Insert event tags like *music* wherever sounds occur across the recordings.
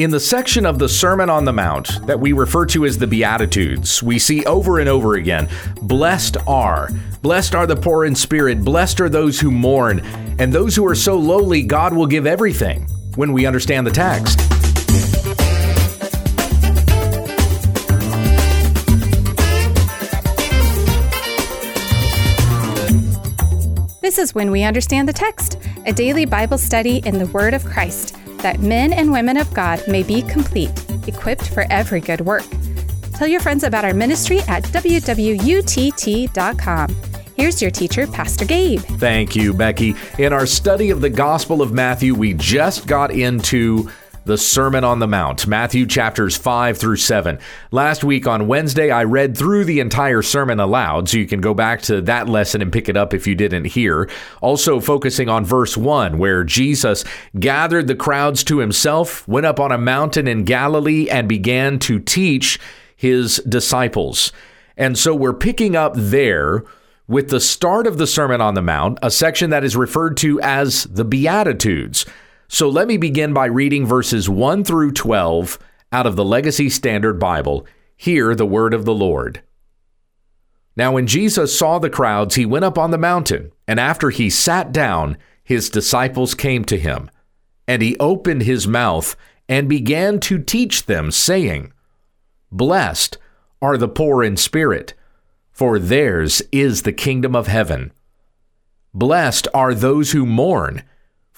In the section of the Sermon on the Mount that we refer to as the Beatitudes, we see over and over again Blessed are, blessed are the poor in spirit, blessed are those who mourn, and those who are so lowly, God will give everything when we understand the text. This is When We Understand the Text, a daily Bible study in the Word of Christ that men and women of God may be complete, equipped for every good work. Tell your friends about our ministry at wwutt.com. Here's your teacher, Pastor Gabe. Thank you, Becky. In our study of the Gospel of Matthew, we just got into the Sermon on the Mount, Matthew chapters 5 through 7. Last week on Wednesday, I read through the entire sermon aloud, so you can go back to that lesson and pick it up if you didn't hear. Also, focusing on verse 1, where Jesus gathered the crowds to himself, went up on a mountain in Galilee, and began to teach his disciples. And so we're picking up there with the start of the Sermon on the Mount, a section that is referred to as the Beatitudes. So let me begin by reading verses 1 through 12 out of the Legacy Standard Bible. Hear the word of the Lord. Now, when Jesus saw the crowds, he went up on the mountain, and after he sat down, his disciples came to him. And he opened his mouth and began to teach them, saying, Blessed are the poor in spirit, for theirs is the kingdom of heaven. Blessed are those who mourn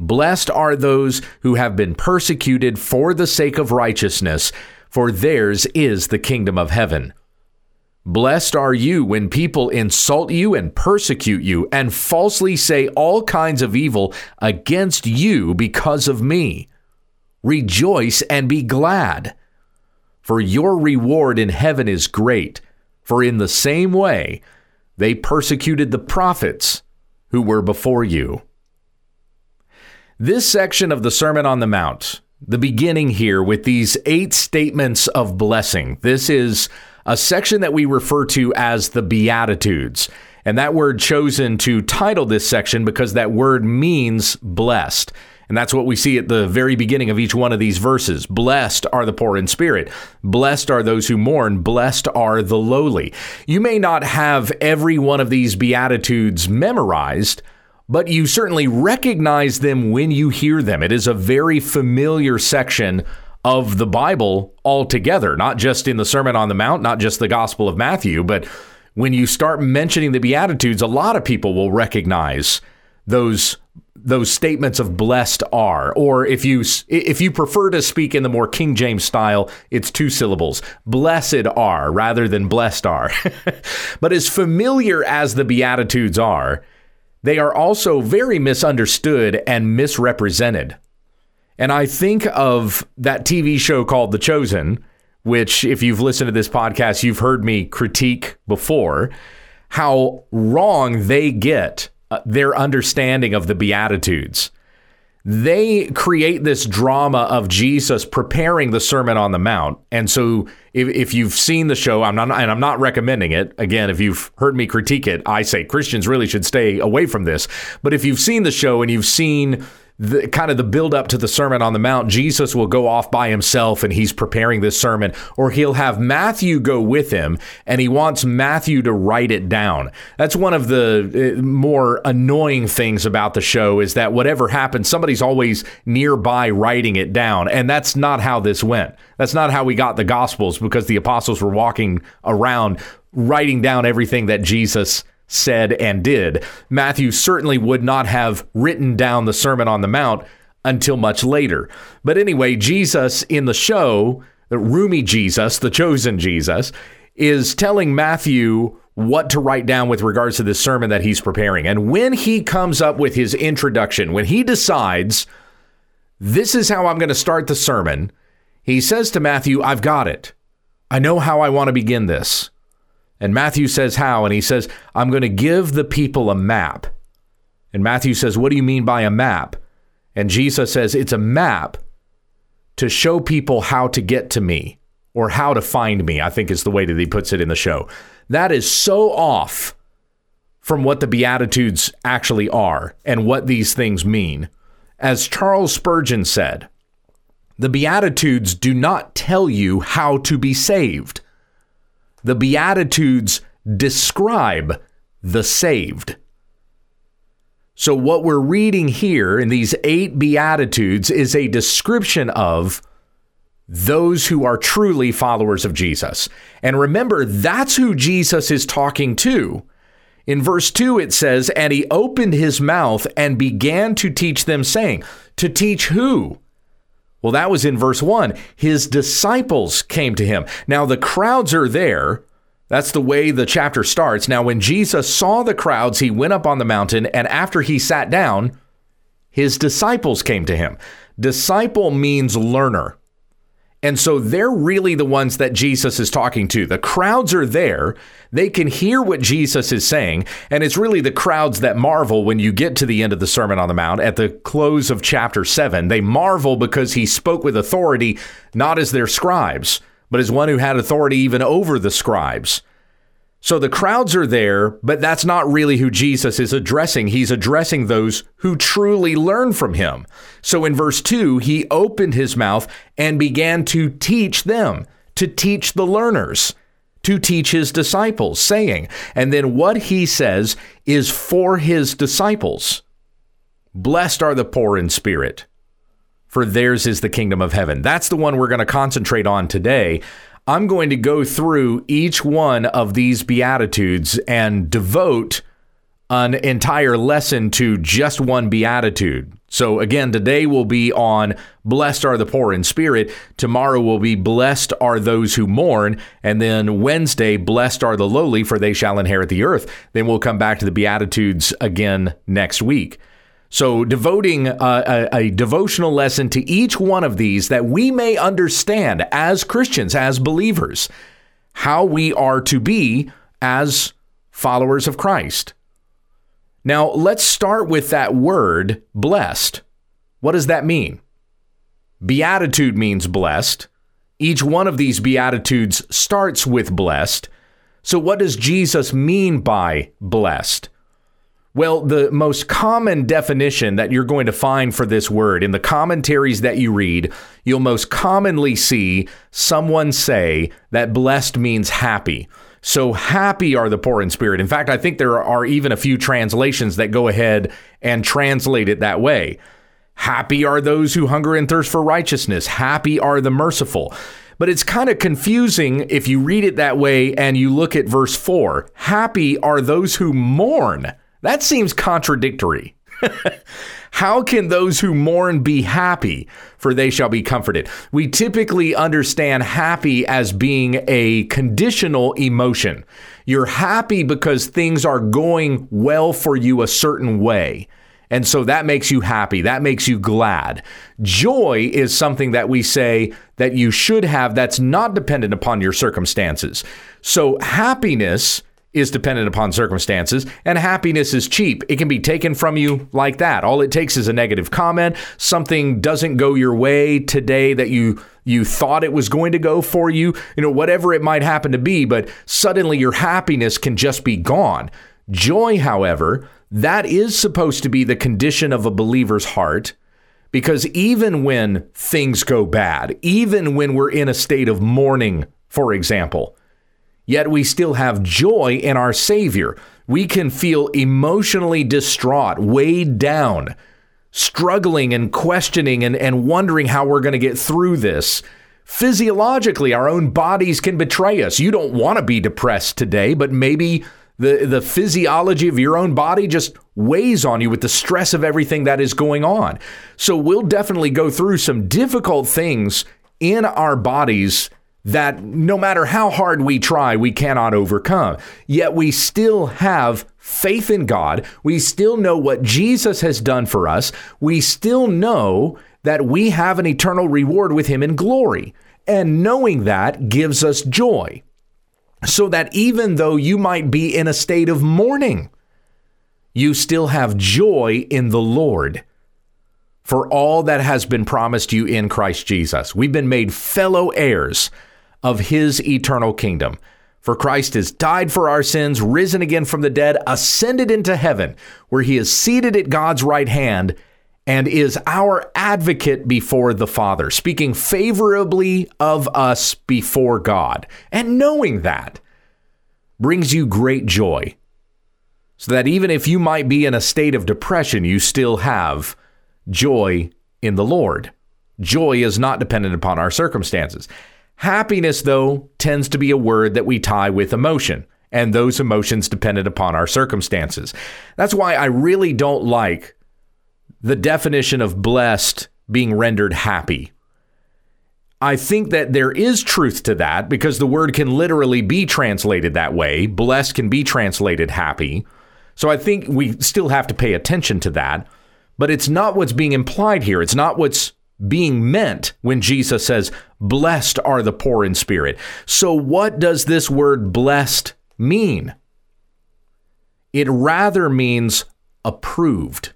Blessed are those who have been persecuted for the sake of righteousness, for theirs is the kingdom of heaven. Blessed are you when people insult you and persecute you and falsely say all kinds of evil against you because of me. Rejoice and be glad, for your reward in heaven is great, for in the same way they persecuted the prophets who were before you. This section of the Sermon on the Mount, the beginning here with these eight statements of blessing, this is a section that we refer to as the Beatitudes. And that word chosen to title this section because that word means blessed. And that's what we see at the very beginning of each one of these verses. Blessed are the poor in spirit. Blessed are those who mourn. Blessed are the lowly. You may not have every one of these Beatitudes memorized, but you certainly recognize them when you hear them. It is a very familiar section of the Bible altogether, not just in the Sermon on the Mount, not just the Gospel of Matthew, but when you start mentioning the Beatitudes, a lot of people will recognize those those statements of blessed are or if you if you prefer to speak in the more King James style it's two syllables blessed are rather than blessed are *laughs* but as familiar as the beatitudes are they are also very misunderstood and misrepresented. And I think of that TV show called The Chosen, which, if you've listened to this podcast, you've heard me critique before, how wrong they get uh, their understanding of the Beatitudes they create this drama of Jesus preparing the Sermon on the Mount. And so if, if you've seen the show, I'm not and I'm not recommending it. Again, if you've heard me critique it, I say Christians really should stay away from this. But if you've seen the show and you've seen the kind of the build up to the Sermon on the Mount, Jesus will go off by himself and he's preparing this sermon, or he'll have Matthew go with him and he wants Matthew to write it down. That's one of the uh, more annoying things about the show is that whatever happens, somebody's always nearby writing it down. And that's not how this went. That's not how we got the Gospels because the apostles were walking around writing down everything that Jesus said and did. Matthew certainly would not have written down the Sermon on the Mount until much later. But anyway, Jesus in the show, the Roumie Jesus, the chosen Jesus, is telling Matthew what to write down with regards to this sermon that he's preparing. And when he comes up with his introduction, when he decides, this is how I'm going to start the sermon, he says to Matthew, I've got it. I know how I want to begin this. And Matthew says, How? And he says, I'm going to give the people a map. And Matthew says, What do you mean by a map? And Jesus says, It's a map to show people how to get to me or how to find me, I think is the way that he puts it in the show. That is so off from what the Beatitudes actually are and what these things mean. As Charles Spurgeon said, the Beatitudes do not tell you how to be saved. The Beatitudes describe the saved. So, what we're reading here in these eight Beatitudes is a description of those who are truly followers of Jesus. And remember, that's who Jesus is talking to. In verse 2, it says, And he opened his mouth and began to teach them, saying, To teach who? Well, that was in verse 1. His disciples came to him. Now, the crowds are there. That's the way the chapter starts. Now, when Jesus saw the crowds, he went up on the mountain, and after he sat down, his disciples came to him. Disciple means learner. And so they're really the ones that Jesus is talking to. The crowds are there. They can hear what Jesus is saying. And it's really the crowds that marvel when you get to the end of the Sermon on the Mount at the close of chapter 7. They marvel because he spoke with authority, not as their scribes, but as one who had authority even over the scribes. So the crowds are there, but that's not really who Jesus is addressing. He's addressing those who truly learn from him. So in verse 2, he opened his mouth and began to teach them, to teach the learners, to teach his disciples, saying, and then what he says is for his disciples Blessed are the poor in spirit, for theirs is the kingdom of heaven. That's the one we're going to concentrate on today. I'm going to go through each one of these Beatitudes and devote an entire lesson to just one Beatitude. So, again, today will be on Blessed are the poor in spirit. Tomorrow will be Blessed are those who mourn. And then Wednesday, Blessed are the lowly, for they shall inherit the earth. Then we'll come back to the Beatitudes again next week. So, devoting a, a, a, devotional lesson to each one of these that we may understand as Christians, as believers, how we are to be as followers of Christ. Now, let's start with that word, blessed. What does that mean? Beatitude means blessed. Each one of these Beatitudes starts with blessed. So, what does Jesus mean by blessed? Well, the most common definition that you're going to find for this word in the commentaries that you read, you'll most commonly see someone say that blessed means happy. So happy are the poor in spirit. In fact, I think there are even a few translations that go ahead and translate it that way. Happy are those who hunger and thirst for righteousness. Happy are the merciful. But it's kind of confusing if you read it that way and you look at verse 4. Happy are those who mourn. That seems contradictory. *laughs* How can those who mourn be happy? For they shall be comforted. We typically understand happy as being a conditional emotion. You're happy because things are going well for you a certain way. And so that makes you happy. That makes you glad. Joy is something that we say that you should have that's not dependent upon your circumstances. So happiness is dependent upon circumstances, and happiness is cheap. It can be taken from you like that. All it takes is a negative comment. Something doesn't go your way today that you you thought it was going to go for you, you know, whatever it might happen to be, but suddenly your happiness can just be gone. Joy, however, that is supposed to be the condition of a believer's heart. Because even when things go bad, even when we're in a state of mourning, for example, yet we still have joy in our Savior. We can feel emotionally distraught, weighed down, struggling and questioning and, and wondering how we're going to get through this. Physiologically, our own bodies can betray us. You don't want to be depressed today, but maybe the, the physiology of your own body just weighs on you with the stress of everything that is going on. So we'll definitely go through some difficult things in our bodies that no matter how hard we try, we cannot overcome. Yet we still have faith in God. We still know what Jesus has done for us. We still know that we have an eternal reward with him in glory. And knowing that gives us joy. So that even though you might be in a state of mourning, you still have joy in the Lord for all that has been promised you in Christ Jesus. We've been made fellow heirs of his eternal kingdom. For Christ has died for our sins, risen again from the dead, ascended into heaven, where he is seated at God's right hand and is our advocate before the Father, speaking favorably of us before God. And knowing that brings you great joy. So that even if you might be in a state of depression, you still have joy in the Lord. Joy is not dependent upon our circumstances. Happiness, though, tends to be a word that we tie with emotion, and those emotions dependent upon our circumstances. That's why I really don't like the definition of blessed being rendered happy. I think that there is truth to that because the word can literally be translated that way. Blessed can be translated happy. So I think we still have to pay attention to that. But it's not what's being implied here. It's not what's being meant when Jesus says, Blessed are the poor in spirit. So, what does this word blessed mean? It rather means approved.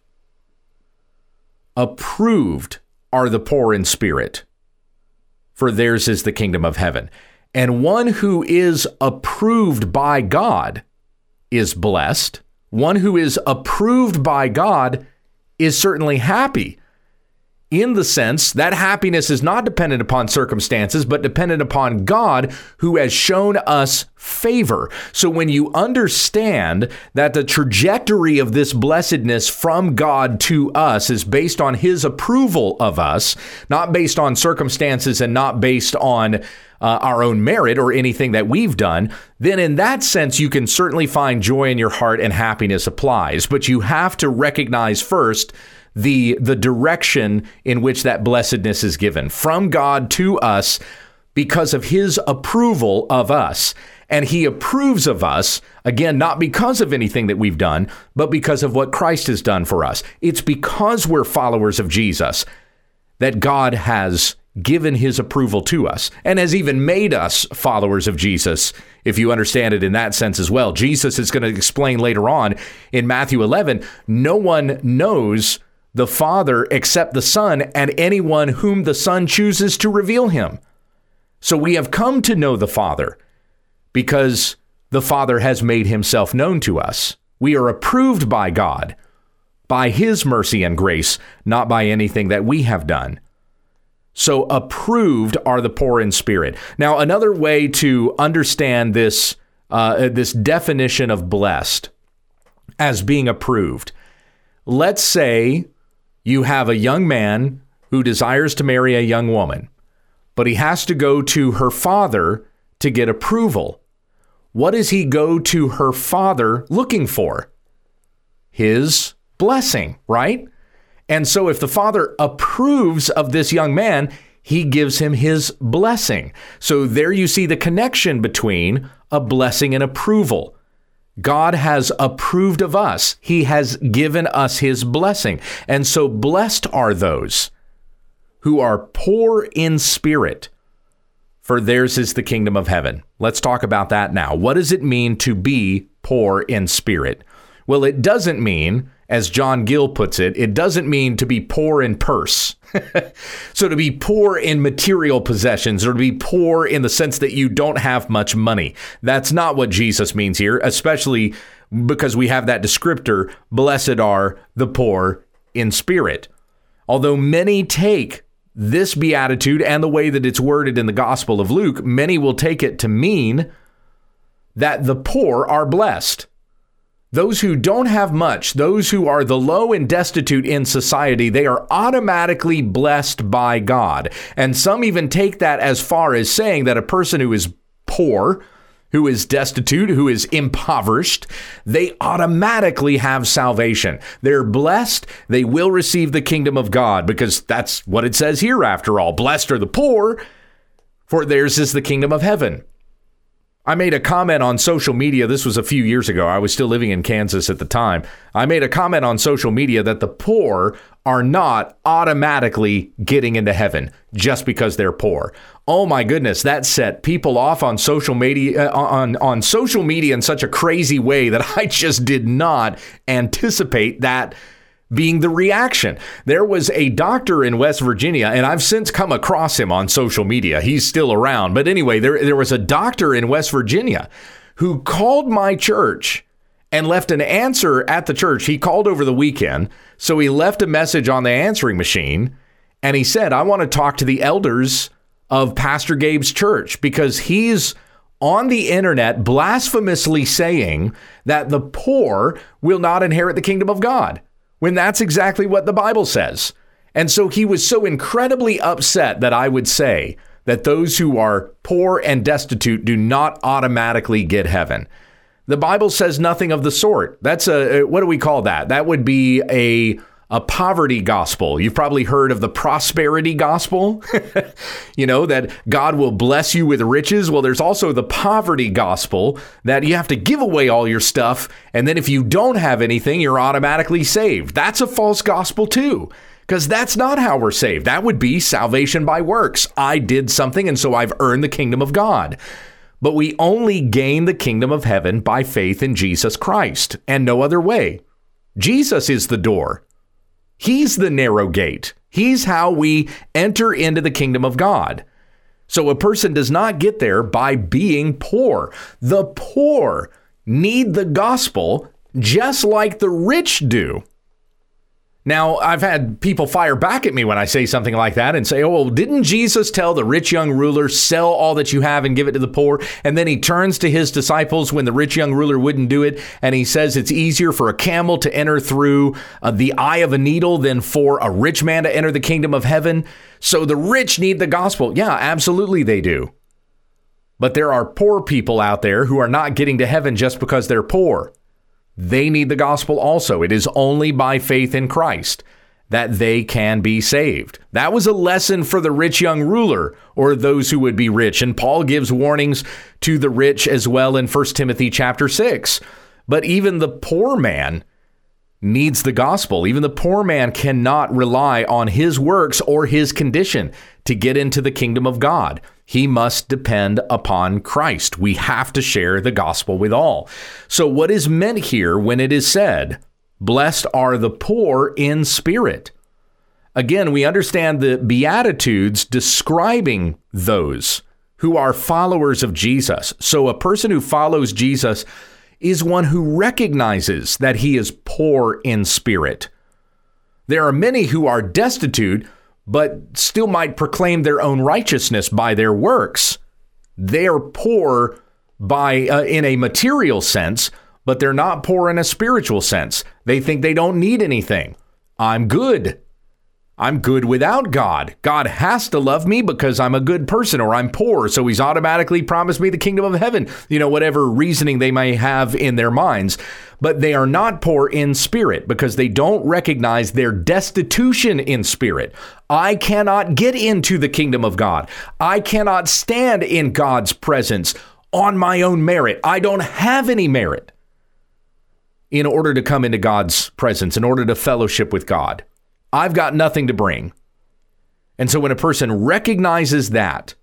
Approved are the poor in spirit, for theirs is the kingdom of heaven. And one who is approved by God is blessed. One who is approved by God is certainly happy in the sense that happiness is not dependent upon circumstances, but dependent upon God who has shown us favor. So when you understand that the trajectory of this blessedness from God to us is based on his approval of us, not based on circumstances and not based on uh, our own merit or anything that we've done, then in that sense, you can certainly find joy in your heart and happiness applies. But you have to recognize first the the direction in which that blessedness is given from God to us because of his approval of us. And he approves of us, again, not because of anything that we've done, but because of what Christ has done for us. It's because we're followers of Jesus that God has given his approval to us and has even made us followers of Jesus, if you understand it in that sense as well. Jesus is going to explain later on in Matthew 11 no one knows the Father except the Son and anyone whom the Son chooses to reveal him. So we have come to know the Father because the Father has made himself known to us. We are approved by God by his mercy and grace, not by anything that we have done. So approved are the poor in spirit. Now, another way to understand this uh, this definition of blessed as being approved. Let's say you have a young man who desires to marry a young woman, but he has to go to her father to get approval. What does he go to her father looking for? His blessing, right? And so if the father approves of this young man, he gives him his blessing. So there you see the connection between a blessing and approval. God has approved of us. He has given us his blessing. And so blessed are those who are poor in spirit, for theirs is the kingdom of heaven. Let's talk about that now. What does it mean to be poor in spirit? Well, it doesn't mean as John Gill puts it, it doesn't mean to be poor in purse. *laughs* so to be poor in material possessions or to be poor in the sense that you don't have much money. That's not what Jesus means here, especially because we have that descriptor, blessed are the poor in spirit. Although many take this beatitude and the way that it's worded in the Gospel of Luke, many will take it to mean that the poor are blessed. Those who don't have much, those who are the low and destitute in society, they are automatically blessed by God. And some even take that as far as saying that a person who is poor, who is destitute, who is impoverished, they automatically have salvation. They're blessed. They will receive the kingdom of God because that's what it says here, after all. Blessed are the poor, for theirs is the kingdom of heaven. I made a comment on social media. This was a few years ago. I was still living in Kansas at the time. I made a comment on social media that the poor are not automatically getting into heaven just because they're poor. Oh my goodness, that set people off on social media uh, on on social media in such a crazy way that *laughs* I just did not anticipate that being the reaction. There was a doctor in West Virginia, and I've since come across him on social media. He's still around. But anyway, there, there was a doctor in West Virginia who called my church and left an answer at the church. He called over the weekend. So he left a message on the answering machine and he said, I want to talk to the elders of Pastor Gabe's church because he's on the internet blasphemously saying that the poor will not inherit the kingdom of God when that's exactly what the Bible says. And so he was so incredibly upset that I would say that those who are poor and destitute do not automatically get heaven. The Bible says nothing of the sort. That's a what do we call that? That would be a a poverty gospel. You've probably heard of the prosperity gospel, *laughs* you know, that God will bless you with riches. Well, there's also the poverty gospel that you have to give away all your stuff. And then if you don't have anything, you're automatically saved. That's a false gospel, too. Because that's not how we're saved. That would be salvation by works. I did something, and so I've earned the kingdom of God. But we only gain the kingdom of heaven by faith in Jesus Christ, and no other way. Jesus is the door. He's the narrow gate. He's how we enter into the kingdom of God. So a person does not get there by being poor. The poor need the gospel just like the rich do. Now, I've had people fire back at me when I say something like that and say, oh, well, didn't Jesus tell the rich young ruler, sell all that you have and give it to the poor? And then he turns to his disciples when the rich young ruler wouldn't do it. And he says it's easier for a camel to enter through uh, the eye of a needle than for a rich man to enter the kingdom of heaven. So the rich need the gospel. Yeah, absolutely they do. But there are poor people out there who are not getting to heaven just because they're poor. They need the gospel also. It is only by faith in Christ that they can be saved. That was a lesson for the rich young ruler or those who would be rich. And Paul gives warnings to the rich as well in 1 Timothy chapter 6. But even the poor man needs the gospel. Even the poor man cannot rely on his works or his condition to get into the kingdom of God. He must depend upon Christ. We have to share the gospel with all. So, what is meant here when it is said, Blessed are the poor in spirit? Again, we understand the Beatitudes describing those who are followers of Jesus. So, a person who follows Jesus is one who recognizes that he is poor in spirit. There are many who are destitute but still might proclaim their own righteousness by their works. They're poor by uh, in a material sense, but they're not poor in a spiritual sense. They think they don't need anything. I'm good. I'm good without God. God has to love me because I'm a good person or I'm poor, so he's automatically promised me the kingdom of heaven. You know, whatever reasoning they may have in their minds. But they are not poor in spirit because they don't recognize their destitution in spirit. I cannot get into the kingdom of God. I cannot stand in God's presence on my own merit. I don't have any merit in order to come into God's presence, in order to fellowship with God. I've got nothing to bring. And so when a person recognizes that,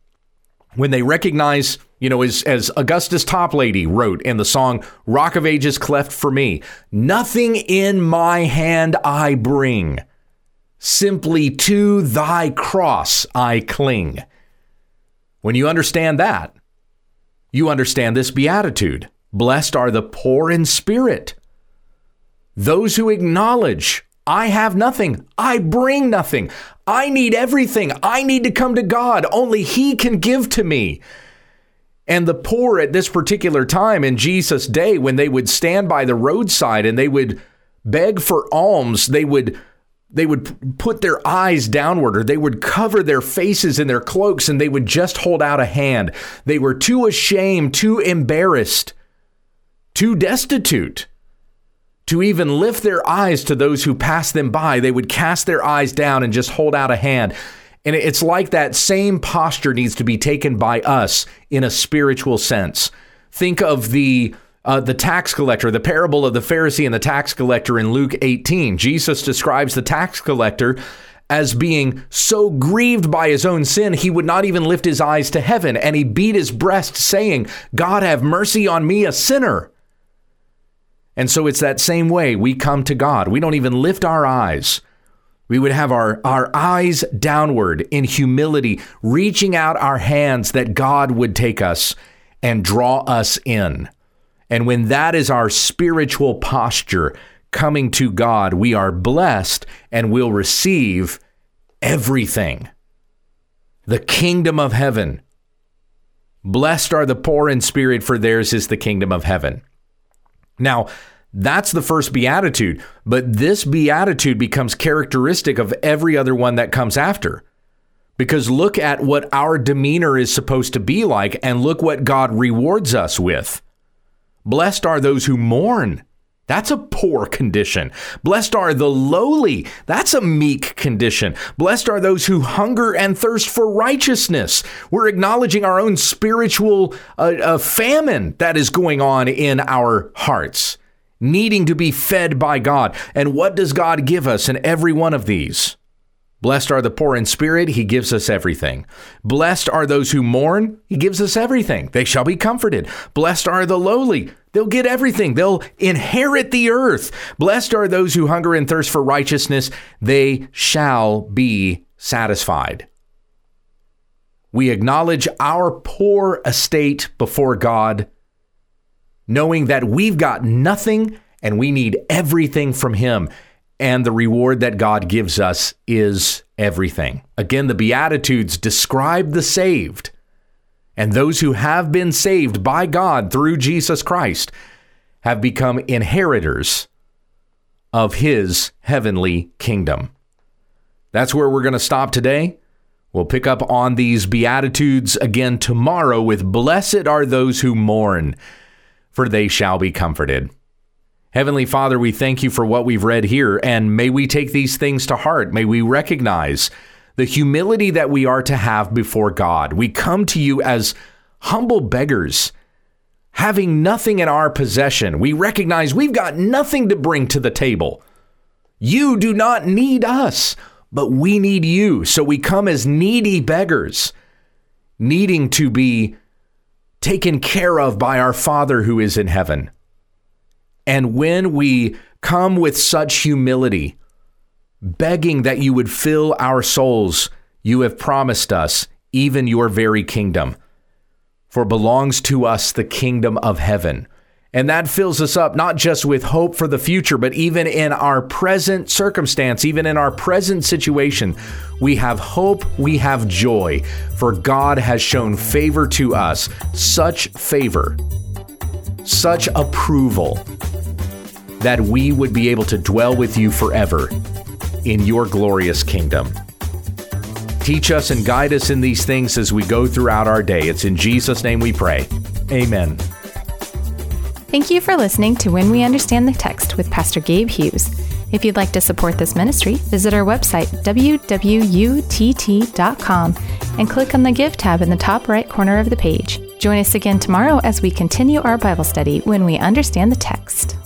when they recognize, you know, as, as Augustus Toplady wrote in the song Rock of Ages Cleft for Me, nothing in my hand I bring, simply to thy cross I cling. When you understand that, you understand this beatitude. Blessed are the poor in spirit, those who acknowledge I have nothing. I bring nothing. I need everything. I need to come to God. Only He can give to me. And the poor at this particular time in Jesus' day, when they would stand by the roadside and they would beg for alms, they would they would put their eyes downward or they would cover their faces in their cloaks and they would just hold out a hand. They were too ashamed, too embarrassed, too destitute to even lift their eyes to those who pass them by. They would cast their eyes down and just hold out a hand. And it's like that same posture needs to be taken by us in a spiritual sense. think of the uh, the tax collector, the parable of the Pharisee and the tax collector in Luke 18. Jesus describes the tax collector as being so grieved by his own sin, he would not even lift his eyes to heaven, and he beat his breast, saying, God, have mercy on me, a sinner. And so it's that same way we come to God. We don't even lift our eyes. We would have our, our eyes downward in humility, reaching out our hands that God would take us and draw us in. And when that is our spiritual posture, coming to God, we are blessed and will receive everything. The kingdom of heaven. Blessed are the poor in spirit, for theirs is the kingdom of heaven. Now, that's the first beatitude, but this beatitude becomes characteristic of every other one that comes after. Because look at what our demeanor is supposed to be like, and look what God rewards us with. Blessed are those who mourn, that's a poor condition. Blessed are the lowly. That's a meek condition. Blessed are those who hunger and thirst for righteousness. We're acknowledging our own spiritual uh, uh, famine that is going on in our hearts, needing to be fed by God. And what does God give us in every one of these? Blessed are the poor in spirit, he gives us everything. Blessed are those who mourn, he gives us everything. They shall be comforted. Blessed are the lowly, they'll get everything. They'll inherit the earth. Blessed are those who hunger and thirst for righteousness, they shall be satisfied. We acknowledge our poor estate before God, knowing that we've got nothing and we need everything from him and the reward that God gives us is everything. Again, the Beatitudes describe the saved and those who have been saved by God through Jesus Christ have become inheritors of his heavenly kingdom. That's where we're going to stop today. We'll pick up on these Beatitudes again tomorrow with Blessed are those who mourn, for they shall be comforted. Heavenly Father, we thank you for what we've read here, and may we take these things to heart. May we recognize the humility that we are to have before God. We come to you as humble beggars, having nothing in our possession. We recognize we've got nothing to bring to the table. You do not need us, but we need you. So we come as needy beggars, needing to be taken care of by our Father who is in heaven. And when we come with such humility, begging that you would fill our souls, you have promised us even your very kingdom. For belongs to us the kingdom of heaven. And that fills us up not just with hope for the future, but even in our present circumstance, even in our present situation, we have hope, we have joy, for God has shown favor to us, such favor, such approval that we would be able to dwell with you forever in your glorious kingdom. Teach us and guide us in these things as we go throughout our day. It's in Jesus' name we pray. Amen. Thank you for listening to When We Understand the Text with Pastor Gabe Hughes. If you'd like to support this ministry, visit our website, wwutt.com, and click on the Give tab in the top right corner of the page. Join us again tomorrow as we continue our Bible study when we understand the text.